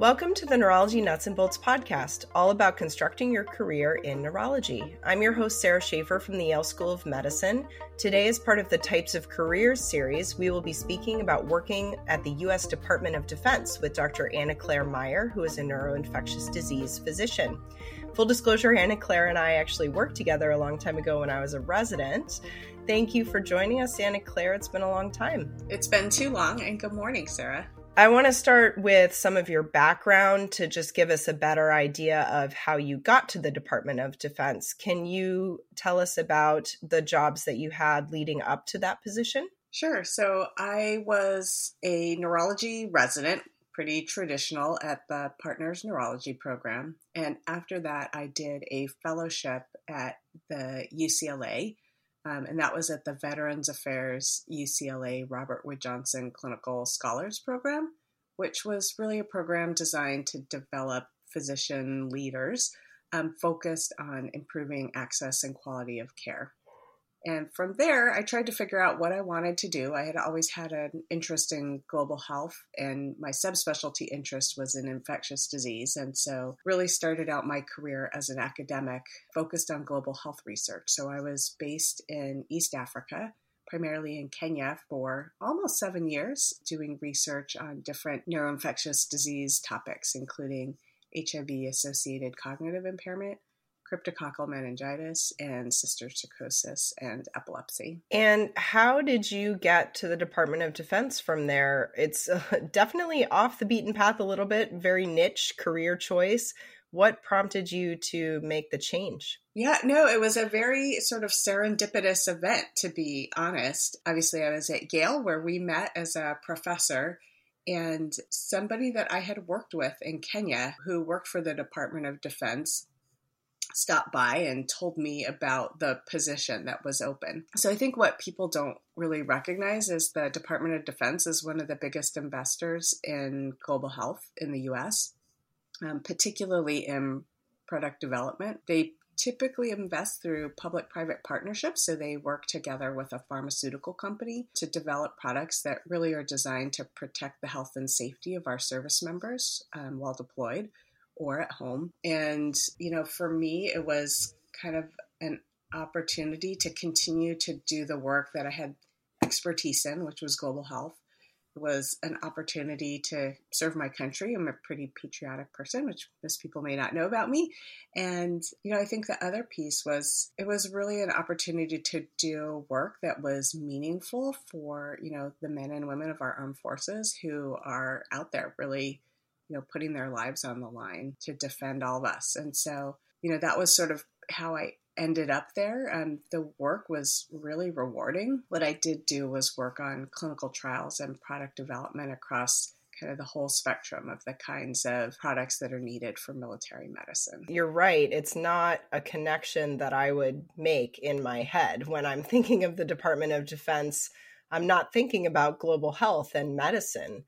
Welcome to the Neurology Nuts and Bolts podcast, all about constructing your career in neurology. I'm your host, Sara Schaefer from the Yale School of Medicine. Today, as part of the Types of Careers series, we will be speaking about working at the U.S. Department of Defense with Dr. Ana-Claire Meyer, who is a neuroinfectious disease physician. Full disclosure, Ana-Claire and I actually worked together a long time ago when I was a resident. Thank you for joining us, Ana-Claire. It's been a long time. It's been too long, and good morning, Sara. I want to start with some of your background to just give us a better idea of how you got to the Department of Defense. Can you tell us about the jobs that you had leading up to that position? Sure. So I was a neurology resident, pretty traditional at the Partners Neurology Program. And after that, I did a fellowship at the UCLA um, and that was at the Veterans Affairs UCLA Robert Wood Johnson Clinical Scholars Program, which was really a program designed to develop physician leaders um, focused on improving access and quality of care. And from there, I tried to figure out what I wanted to do. I had always had an interest in global health, and my subspecialty interest was in infectious disease. And so, really started out my career as an academic focused on global health research. So, I was based in East Africa, primarily in Kenya, for almost seven years, doing research on different neuroinfectious disease topics, including HIV associated cognitive impairment, cryptococcal meningitis and cysticercosis and epilepsy. And how did you get to the Department of Defense from there? It's uh, definitely off the beaten path a little bit, very niche career choice. What prompted you to make the change? Yeah, no, it was a very sort of serendipitous event, to be honest. Obviously, I was at Yale where we met as a professor and somebody that I had worked with in Kenya who worked for the Department of Defense stopped by and told me about the position that was open. So I think what people don't really recognize is the Department of Defense is one of the biggest investors in global health in the US, um, particularly in product development. They typically invest through public private partnerships. So they work together with a pharmaceutical company to develop products that really are designed to protect the health and safety of our service members um, while deployed or at home. And, you know, for me, it was kind of an opportunity to continue to do the work that I had expertise in, which was global health. It was an opportunity to serve my country. I'm a pretty patriotic person, which most people may not know about me. And, you know, I think the other piece was it was really an opportunity to do work that was meaningful for, you know, the men and women of our armed forces who are out there really you know, putting their lives on the line to defend all of us. And so, you know, that was sort of how I ended up there. Um, the work was really rewarding. What I did do was work on clinical trials and product development across kind of the whole spectrum of the kinds of products that are needed for military medicine. You're right. It's not a connection that I would make in my head when I'm thinking of the Department of Defense. I'm not thinking about global health and medicine.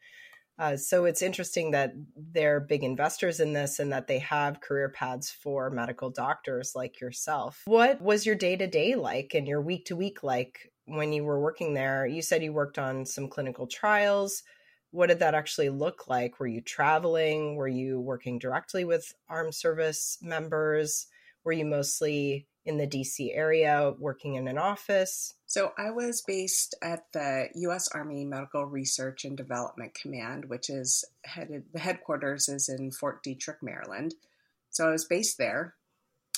Uh, so it's interesting that they're big investors in this and that they have career paths for medical doctors like yourself. What was your day to day like and your week to week like when you were working there? You said you worked on some clinical trials. What did that actually look like? Were you traveling? Were you working directly with armed service members? Were you mostly in the DC area working in an office? So I was based at the U.S. Army Medical Research and Development Command, which is headed, the headquarters is in Fort Detrick, Maryland. So I was based there.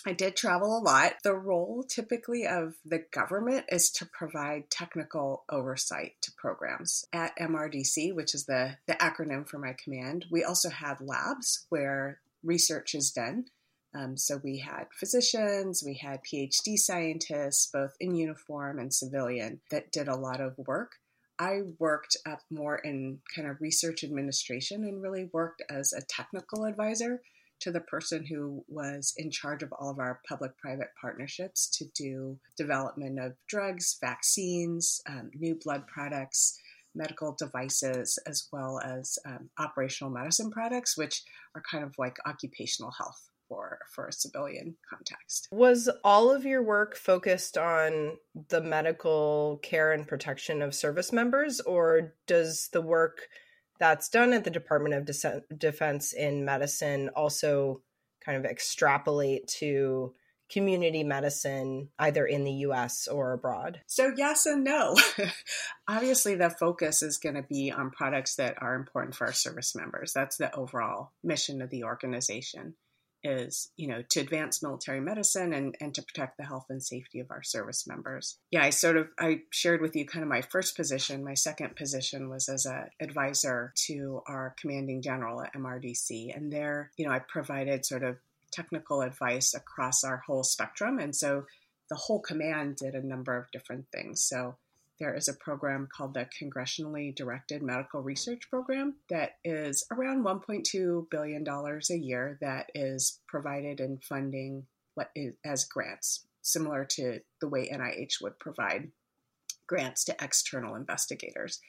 I did travel a lot. The role typically of the government is to provide technical oversight to programs. At MRDC, which is the, the acronym for my command, we also have labs where research is done. Um, so we had physicians, we had PhD scientists, both in uniform and civilian, that did a lot of work. I worked up more in kind of research administration and really worked as a technical advisor to the person who was in charge of all of our public private partnerships to do development of drugs, vaccines, um, new blood products, medical devices, as well as um, operational medicine products, which are kind of like occupational health for for a civilian context. Was all of your work focused on the medical care and protection of service members or does the work that's done at the Department of De- Defense in medicine also kind of extrapolate to community medicine either in the US or abroad? So, yes and no. Obviously, the focus is going to be on products that are important for our service members. That's the overall mission of the organization is you know to advance military medicine and, and to protect the health and safety of our service members yeah i sort of i shared with you kind of my first position my second position was as a advisor to our commanding general at mrdc and there you know i provided sort of technical advice across our whole spectrum. And so the whole command did a number of different things. So there is a program called the Congressionally Directed Medical Research Program that is around $1.2 billion a year that is provided in funding as grants, similar to the way NIH would provide grants to external investigators.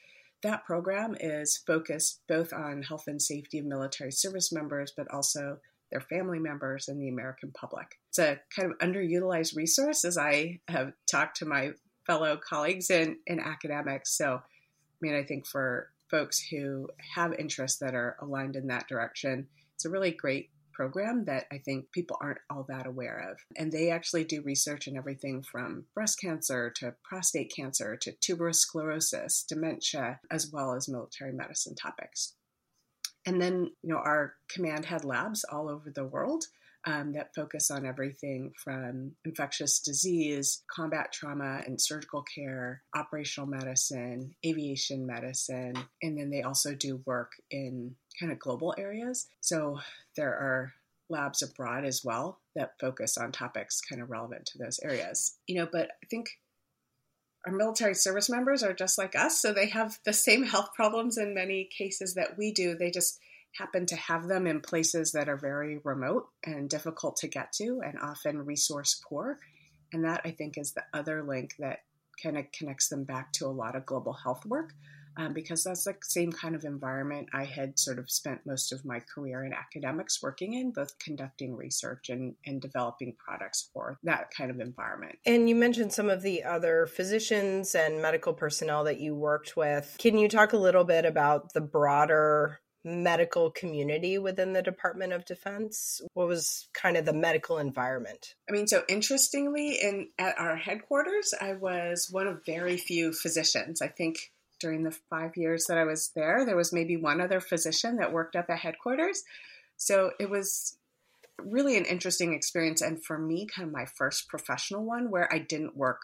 That program is focused both on health and safety of military service members, but also their family members, and the American public. It's a kind of underutilized resource as I have talked to my fellow colleagues in, in academics. So, I mean, I think for folks who have interests that are aligned in that direction, it's a really great program that I think people aren't all that aware of. And they actually do research in everything from breast cancer to prostate cancer to tuberous sclerosis, dementia, as well as military medicine topics. And then, you know, our command had labs all over the world um, that focus on everything from infectious disease, combat trauma and surgical care, operational medicine, aviation medicine, and then they also do work in kind of global areas. So there are labs abroad as well that focus on topics kind of relevant to those areas. You know, but I think our military service members are just like us, so they have the same health problems in many cases that we do. They just happen to have them in places that are very remote and difficult to get to and often resource poor. And that I think is the other link that kind of connects them back to a lot of global health work. Um, because that's the same kind of environment I had sort of spent most of my career in academics working in, both conducting research and, and developing products for that kind of environment. And you mentioned some of the other physicians and medical personnel that you worked with. Can you talk a little bit about the broader medical community within the Department of Defense? What was kind of the medical environment? I mean, so interestingly, in at our headquarters, I was one of very few physicians. I think during the five years that I was there, there was maybe one other physician that worked up at headquarters. So it was really an interesting experience, and for me, kind of my first professional one where I didn't work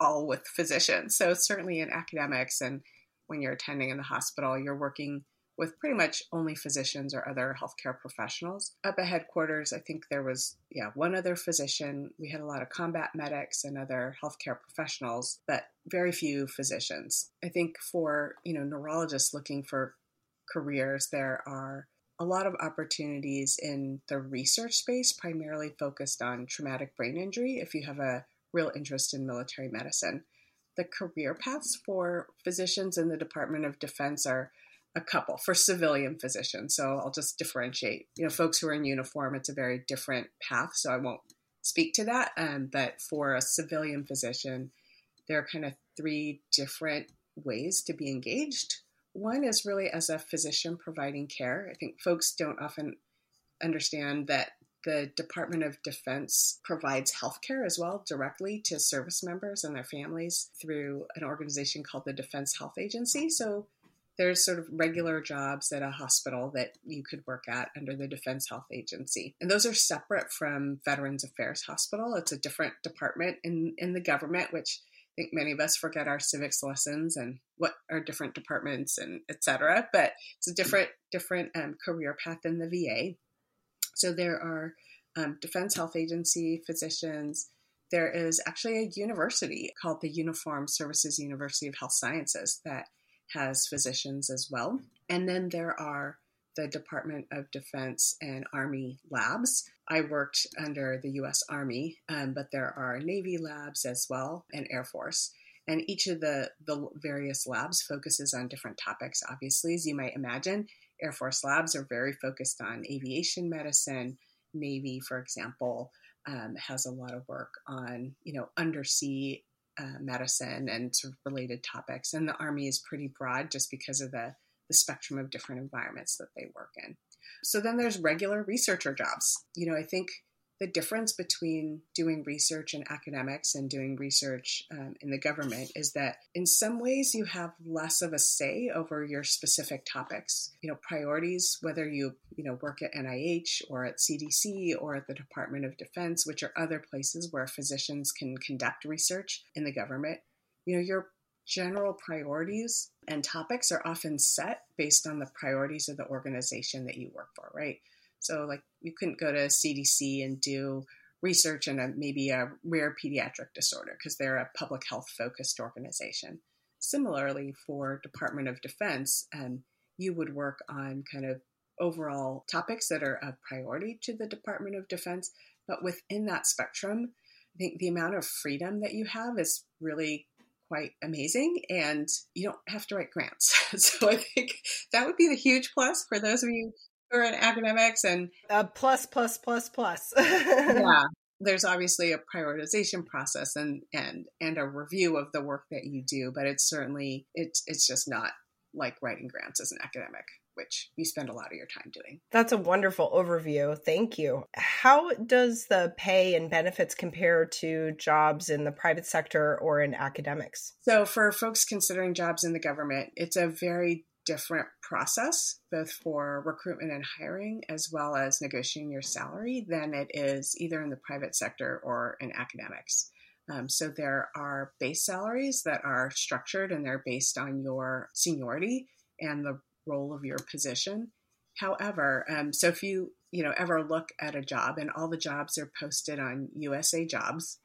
all with physicians. So certainly in academics and when you're attending in the hospital, you're working with pretty much only physicians or other healthcare professionals. Up at headquarters, I think there was, yeah, one other physician. We had a lot of combat medics and other healthcare professionals, but very few physicians. I think for, you know, neurologists looking for careers, there are a lot of opportunities in the research space, primarily focused on traumatic brain injury, if you have a real interest in military medicine. The career paths for physicians in the Department of Defense are a couple for civilian physicians. So I'll just differentiate. You know, folks who are in uniform, it's a very different path. So I won't speak to that. Um, but for a civilian physician, there are kind of three different ways to be engaged. One is really as a physician providing care. I think folks don't often understand that the Department of Defense provides healthcare as well directly to service members and their families through an organization called the Defense Health Agency. So there's sort of regular jobs at a hospital that you could work at under the Defense Health Agency. And those are separate from Veterans Affairs Hospital. It's a different department in, in the government, which I think many of us forget our civics lessons and what are different departments and et cetera. But it's a different, different um, career path in the VA. So there are um, Defense Health Agency physicians. There is actually a university called the Uniform Services University of Health Sciences that has physicians as well. And then there are the Department of Defense and Army labs. I worked under the US Army, um, but there are Navy labs as well and Air Force. And each of the, the various labs focuses on different topics, obviously, as you might imagine. Air Force labs are very focused on aviation medicine. Navy, for example, um, has a lot of work on, you know, undersea uh, medicine and sort of related topics. And the Army is pretty broad just because of the the spectrum of different environments that they work in. So then there's regular researcher jobs. You know, I think the difference between doing research in academics and doing research um, in the government is that in some ways you have less of a say over your specific topics. You know priorities whether you you know work at nih or at cdc or at the department of defense which are other places where physicians can conduct research in the government you know your general priorities and topics are often set based on the priorities of the organization that you work for right so, like, you couldn't go to CDC and do research in a maybe a rare pediatric disorder because they're a public health focused organization. Similarly, for Department of Defense, um, you would work on kind of overall topics that are of priority to the Department of Defense. But within that spectrum, I think the amount of freedom that you have is really quite amazing and you don't have to write grants. so I think that would be the huge plus for those of you or in academics and uh, plus plus plus plus yeah there's obviously a prioritization process and and and a review of the work that you do but it's certainly it's it's just not like writing grants as an academic which you spend a lot of your time doing. That's a wonderful overview. Thank you. How does the pay and benefits compare to jobs in the private sector or in academics? So, for folks considering jobs in the government, it's a very different process, both for recruitment and hiring, as well as negotiating your salary, than it is either in the private sector or in academics. Um, so there are base salaries that are structured and they're based on your seniority and the role of your position. However, um, so if you you know ever look at a job and all the jobs are posted on USA Jobs,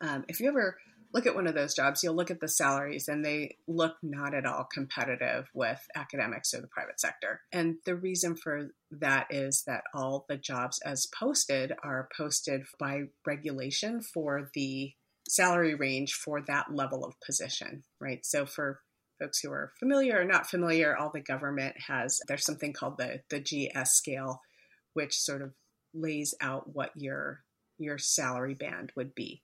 um, if you ever look at one of those jobs, you'll look at the salaries and they look not at all competitive with academics or the private sector. And the reason for that is that all the jobs as posted are posted by regulation for the salary range for that level of position, right? So for folks who are familiar or not familiar, all the government has there's something called the the GS scale, which sort of lays out what your your salary band would be.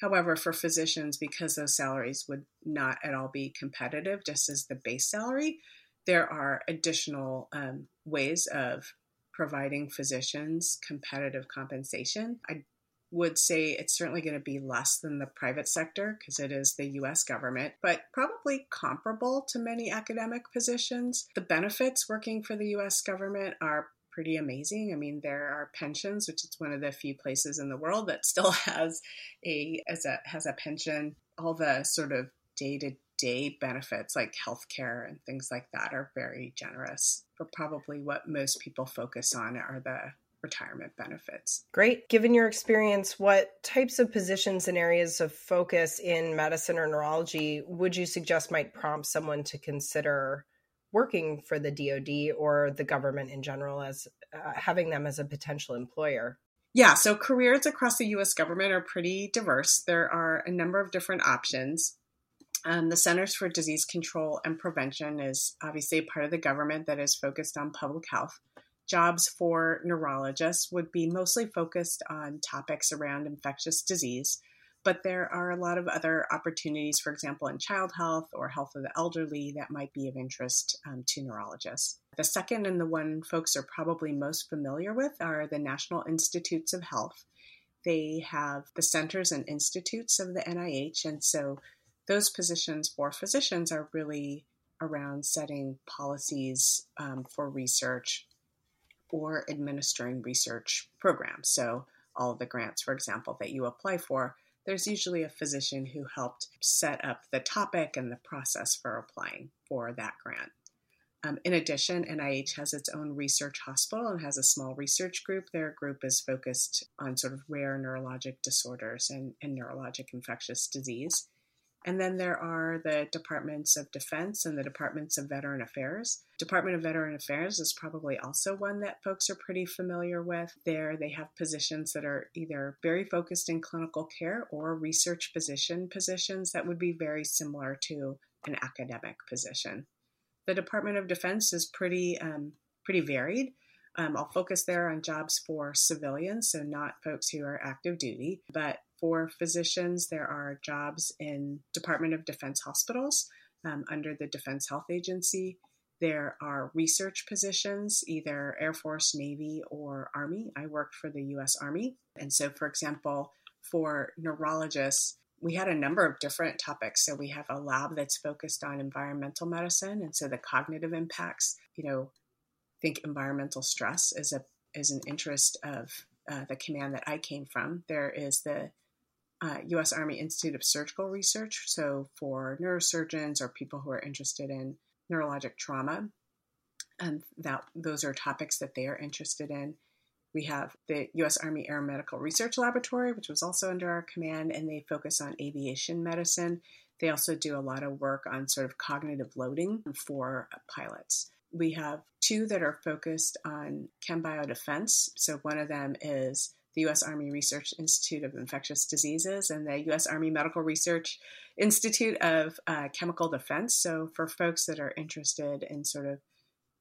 However, for physicians, because those salaries would not at all be competitive, just as the base salary, there are additional um, ways of providing physicians competitive compensation. I would say it's certainly going to be less than the private sector because it is the US government, but probably comparable to many academic positions. The benefits working for the US government are pretty amazing. I mean, there are pensions, which is one of the few places in the world that still has a as a has a pension. All the sort of day to day benefits like healthcare and things like that are very generous. But probably what most people focus on are the retirement benefits. Great. Given your experience, what types of positions and areas of focus in medicine or neurology would you suggest might prompt someone to consider working for the DoD or the government in general as uh, having them as a potential employer? Yeah, so careers across the US government are pretty diverse. There are a number of different options. Um, the Centers for Disease Control and Prevention is obviously part of the government that is focused on public health. Jobs for neurologists would be mostly focused on topics around infectious disease, but there are a lot of other opportunities, for example, in child health or health of the elderly, that might be of interest um, to neurologists. The second, and the one folks are probably most familiar with, are the National Institutes of Health. They have the centers and institutes of the NIH, and so those positions for physicians are really around setting policies um, for research or administering research programs. So, all the grants, for example, that you apply for there's usually a physician who helped set up the topic and the process for applying for that grant. Um, in addition, NIH has its own research hospital and has a small research group. Their group is focused on sort of rare neurologic disorders and, and neurologic infectious disease. And then there are the Departments of Defense and the Departments of Veteran Affairs. Department of Veteran Affairs is probably also one that folks are pretty familiar with. There, they have positions that are either very focused in clinical care or research position positions that would be very similar to an academic position. The Department of Defense is pretty um, pretty varied. Um, I'll focus there on jobs for civilians, so not folks who are active duty, but for physicians, there are jobs in Department of Defense hospitals um, under the Defense Health Agency. There are research positions, either Air Force, Navy, or Army. I worked for the US Army. And so, for example, for neurologists, we had a number of different topics. So we have a lab that's focused on environmental medicine, and so the cognitive impacts. You know, think environmental stress is a is an interest of uh, the command that I came from. There is the uh, U.S. Army Institute of Surgical Research. So for neurosurgeons or people who are interested in neurologic trauma, and that those are topics that they are interested in. We have the U.S. Army Aeromedical Research Laboratory, which was also under our command, and they focus on aviation medicine. They also do a lot of work on sort of cognitive loading for pilots. We have two that are focused on chem biodefense. So one of them is the U.S. Army Research Institute of Infectious Diseases and the U.S. Army Medical Research Institute of uh, Chemical Defense. So for folks that are interested in sort of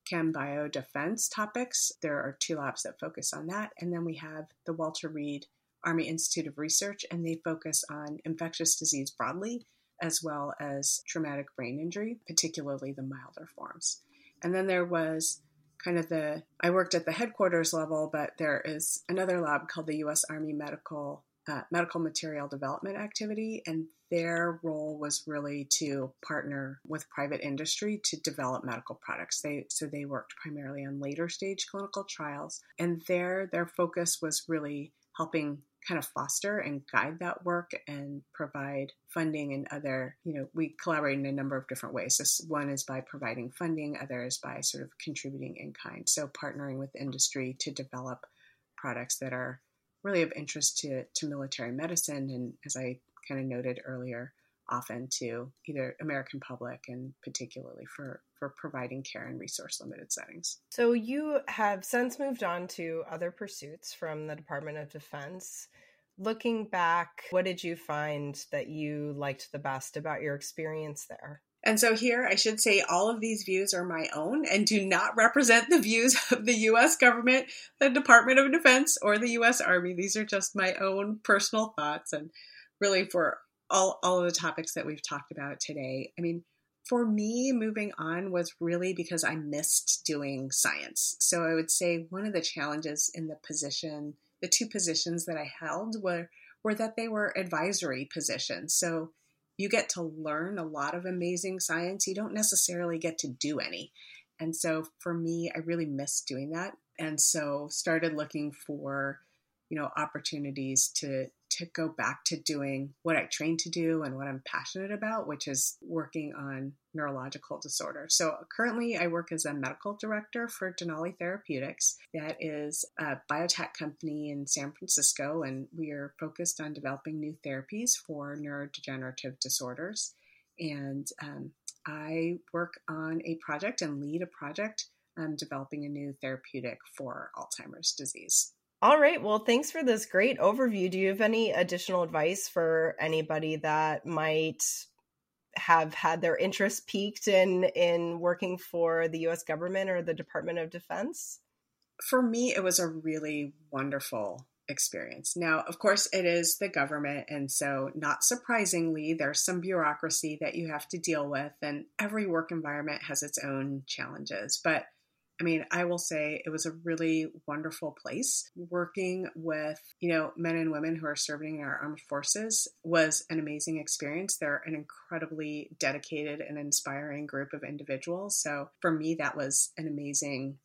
chem bio defense topics. There are two labs that focus on that. And then we have the Walter Reed Army Institute of Research, and they focus on infectious disease broadly, as well as traumatic brain injury, particularly the milder forms. And then there was kind of the, I worked at the headquarters level, but there is another lab called the U.S. Army Medical uh, medical material development activity, and their role was really to partner with private industry to develop medical products. They so they worked primarily on later stage clinical trials, and there their focus was really helping kind of foster and guide that work and provide funding and other you know we collaborate in a number of different ways. This one is by providing funding other is by sort of contributing in kind. So partnering with industry to develop products that are really of interest to, to military medicine and as I kind of noted earlier, often to either American public and particularly for, for providing care in resource limited settings. So you have since moved on to other pursuits from the Department of Defense. Looking back, what did you find that you liked the best about your experience there? And so here I should say all of these views are my own and do not represent the views of the US government, the Department of Defense, or the US Army. These are just my own personal thoughts and really for all, all of the topics that we've talked about today. I mean, for me, moving on was really because I missed doing science. So I would say one of the challenges in the position, the two positions that I held were were that they were advisory positions. So you get to learn a lot of amazing science. You don't necessarily get to do any. And so for me, I really missed doing that. And so started looking for, you know, opportunities to to go back to doing what I trained to do and what I'm passionate about, which is working on neurological disorders. So currently, I work as a medical director for Denali Therapeutics. That is a biotech company in San Francisco, and we are focused on developing new therapies for neurodegenerative disorders. And um, I work on a project and lead a project um, developing a new therapeutic for Alzheimer's disease. All right. Well, thanks for this great overview. Do you have any additional advice for anybody that might have had their interest piqued in in working for the US government or the Department of Defense? For me, it was a really wonderful experience. Now, of course, it is the government, and so not surprisingly, there's some bureaucracy that you have to deal with, and every work environment has its own challenges. But I mean, I will say it was a really wonderful place. Working with, you know, men and women who are serving in our armed forces was an amazing experience. They're an incredibly dedicated and inspiring group of individuals. So for me, that was an amazing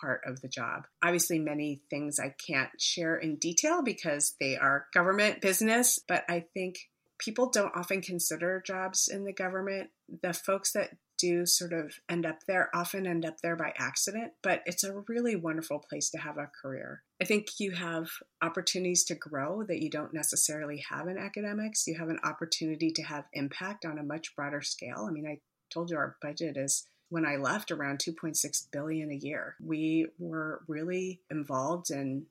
part of the job. Obviously, many things I can't share in detail because they are government business, but I think people don't often consider jobs in the government. The folks that do sort of end up there often end up there by accident, but it's a really wonderful place to have a career. I think you have opportunities to grow that you don't necessarily have in academics. You have an opportunity to have impact on a much broader scale. I mean, I told you our budget is when I left around 2.6 billion a year. We were really involved in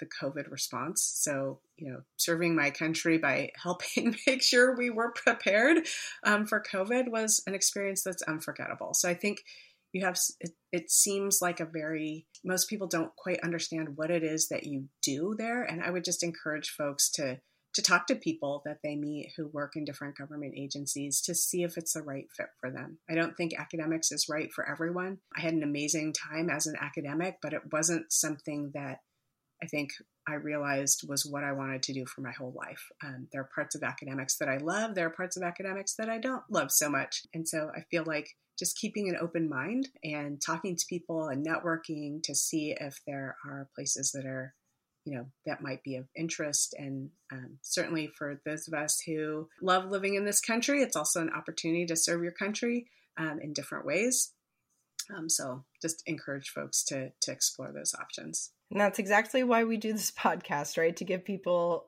the COVID response. So, you know, serving my country by helping make sure we were prepared um, for COVID was an experience that's unforgettable. So I think you have, it, it seems like a very, most people don't quite understand what it is that you do there. And I would just encourage folks to, to talk to people that they meet who work in different government agencies to see if it's the right fit for them. I don't think academics is right for everyone. I had an amazing time as an academic, but it wasn't something that I think I realized was what I wanted to do for my whole life. Um, there are parts of academics that I love, there are parts of academics that I don't love so much. And so I feel like just keeping an open mind and talking to people and networking to see if there are places that are you know that might be of interest and um, certainly for those of us who love living in this country it's also an opportunity to serve your country um, in different ways um, so just encourage folks to to explore those options and that's exactly why we do this podcast right to give people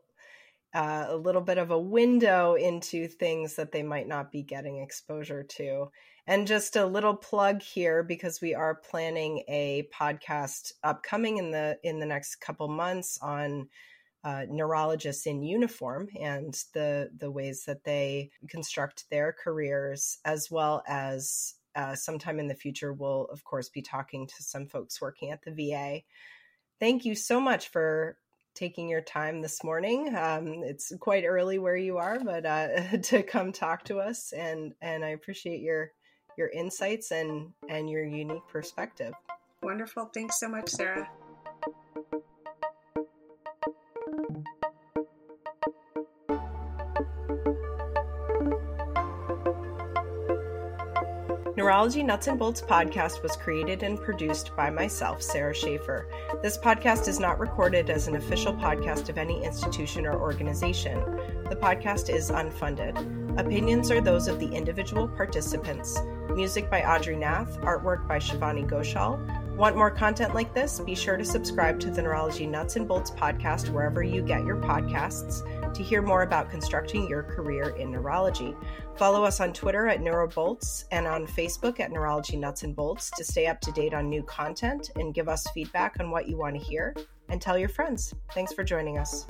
uh, a little bit of a window into things that they might not be getting exposure to. And just a little plug here because we are planning a podcast upcoming in the in the next couple months on uh, neurologists in uniform and the the ways that they construct their careers, as well as uh, sometime in the future we'll of course be talking to some folks working at the VA. Thank you so much for taking your time this morning. Um, it's quite early where you are, but uh, to come talk to us, and and I appreciate your your insights and and your unique perspective. Wonderful. Thanks so much, Sara. Neurology Nuts and Bolts podcast was created and produced by myself, Sara Schaefer. This podcast is not recorded as an official podcast of any institution or organization. The podcast is unfunded. Opinions are those of the individual participants. Music by Audrey Nath, artwork by Shivani Ghoshal. Want more content like this? Be sure to subscribe to the Neurology Nuts and Bolts podcast wherever you get your podcasts to hear more about constructing your career in neurology. Follow us on Twitter at NeuroBolts and on Facebook at Neurology Nuts and Bolts to stay up to date on new content and give us feedback on what you want to hear. And tell your friends. Thanks for joining us.